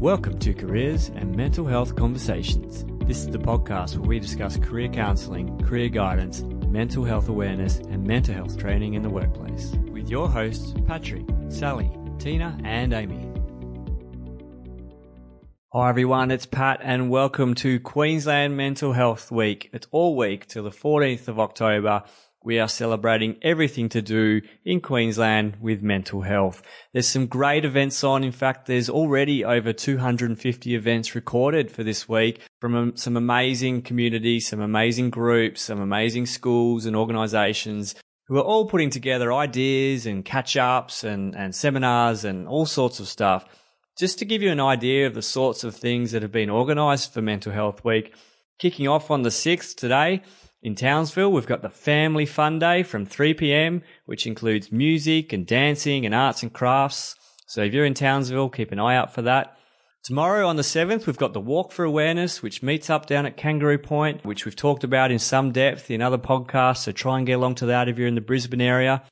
Welcome to Careers and Mental Health Conversations. This is the podcast where we discuss career counselling, career guidance, mental health awareness, and mental health training in the workplace. With your hosts, Patrick, Sally, Tina, and Amy. Hi everyone, it's Pat and welcome to Queensland Mental Health Week. It's all week till the 14th of October we are celebrating everything to do in Queensland with mental health. There's some great events on. In fact, there's already over 250 events recorded for this week from um, some amazing communities, some amazing groups, some amazing schools and organizations who are all putting together ideas and catch ups and, and seminars and all sorts of stuff. Just to give you an idea of the sorts of things that have been organized for Mental Health Week, kicking off on the 6th today, in Townsville, we've got the Family Fun Day from 3 p.m., which includes music and dancing and arts and crafts. So if you're in Townsville, keep an eye out for that. Tomorrow on the 7th, we've got the Walk for Awareness, which meets up down at Kangaroo Point, which we've talked about in some depth in other podcasts. So try and get along to that if you're in the Brisbane area.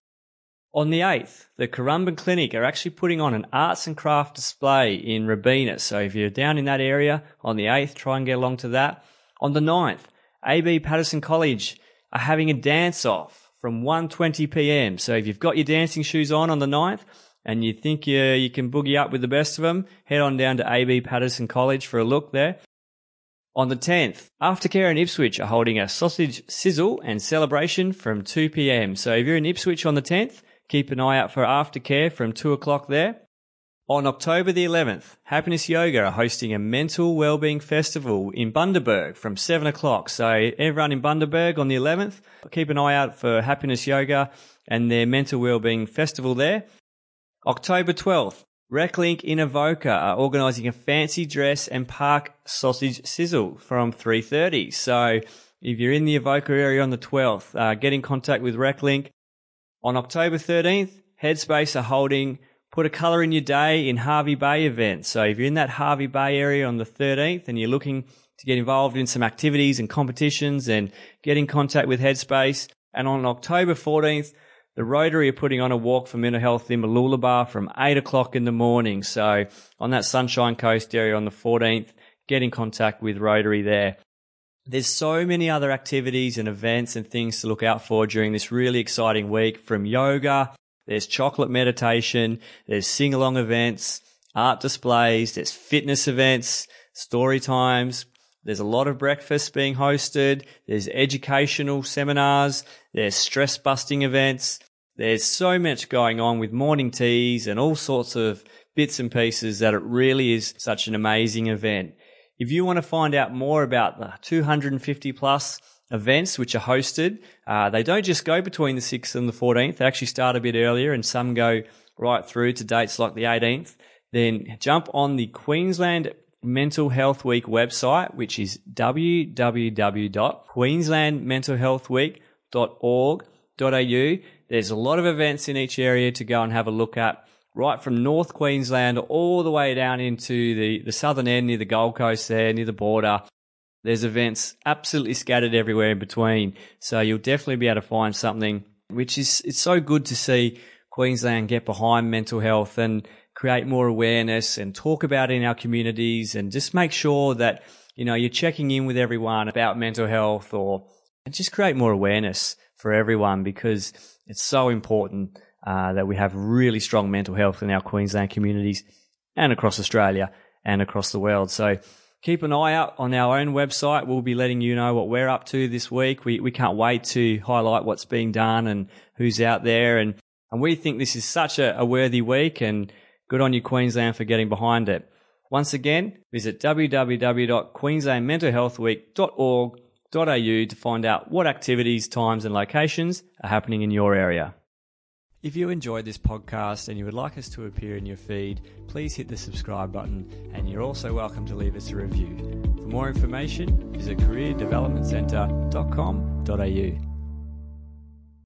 On the 8th, the Currumbin Clinic are actually putting on an arts and craft display in Robina. So if you're down in that area on the 8th, try and get along to that. On the 9th, AB Paterson College are having a dance off from 1:20 p.m. So if you've got your dancing shoes on on the 9th and you think you, you can boogie up with the best of them, head on down to AB Paterson College for a look there. On the 10th, Aftercare and Ipswich are holding a sausage sizzle and celebration from 2 p.m. So if you're in Ipswich on the 10th, keep an eye out for Aftercare from 2 o'clock there. On October the 11th, Happiness Yoga are hosting a mental wellbeing festival in Bundaberg from 7 o'clock. So everyone in Bundaberg on the 11th, keep an eye out for Happiness Yoga and their mental wellbeing festival there. October 12th, RecLink in Avoca are organising a fancy dress and park sausage sizzle from 3.30. So if you're in the Avoca area on the 12th, uh, get in contact with RecLink. On October 13th, Headspace are holding Put a colour in your day in Hervey Bay events. So if you're in that Hervey Bay area on the 13th and you're looking to get involved in some activities and competitions and get in contact with Headspace. And on October 14th, the Rotary are putting on a walk for mental health in Mooloolaba from 8 o'clock in the morning. So on that Sunshine Coast area on the 14th, get in contact with Rotary there. There's so many other activities and events and things to look out for during this really exciting week from yoga there's chocolate meditation. There's sing along events, art displays. There's fitness events, story times. There's a lot of breakfasts being hosted. There's educational seminars. There's stress busting events. There's so much going on with morning teas and all sorts of bits and pieces that it really is such an amazing event. If you want to find out more about the 250 plus events which are hosted. Uh, they don't just go between the 6th and the 14th. They actually start a bit earlier and some go right through to dates like the 18th. Then jump on the Queensland Mental Health Week website, which is www.queenslandmentalhealthweek.org.au. There's a lot of events in each area to go and have a look at, right from North Queensland all the way down into the, the southern end near the Gold Coast there, near the border. There's events absolutely scattered everywhere in between. So you'll definitely be able to find something which is, it's so good to see Queensland get behind mental health and create more awareness and talk about it in our communities and just make sure that, you know, you're checking in with everyone about mental health or just create more awareness for everyone because it's so important uh, that we have really strong mental health in our Queensland communities and across Australia and across the world. So keep an eye out on our own website. We'll be letting you know what we're up to this week. We, we can't wait to highlight what's being done and who's out there. And, and we think this is such a, a worthy week and good on you, Queensland, for getting behind it. Once again, visit www.queenslandmentalhealthweek.org.au to find out what activities, times, and locations are happening in your area. If you enjoyed this podcast and you would like us to appear in your feed, please hit the subscribe button and you're also welcome to leave us a review. For more information, visit careerdevelopmentcentre.com.au.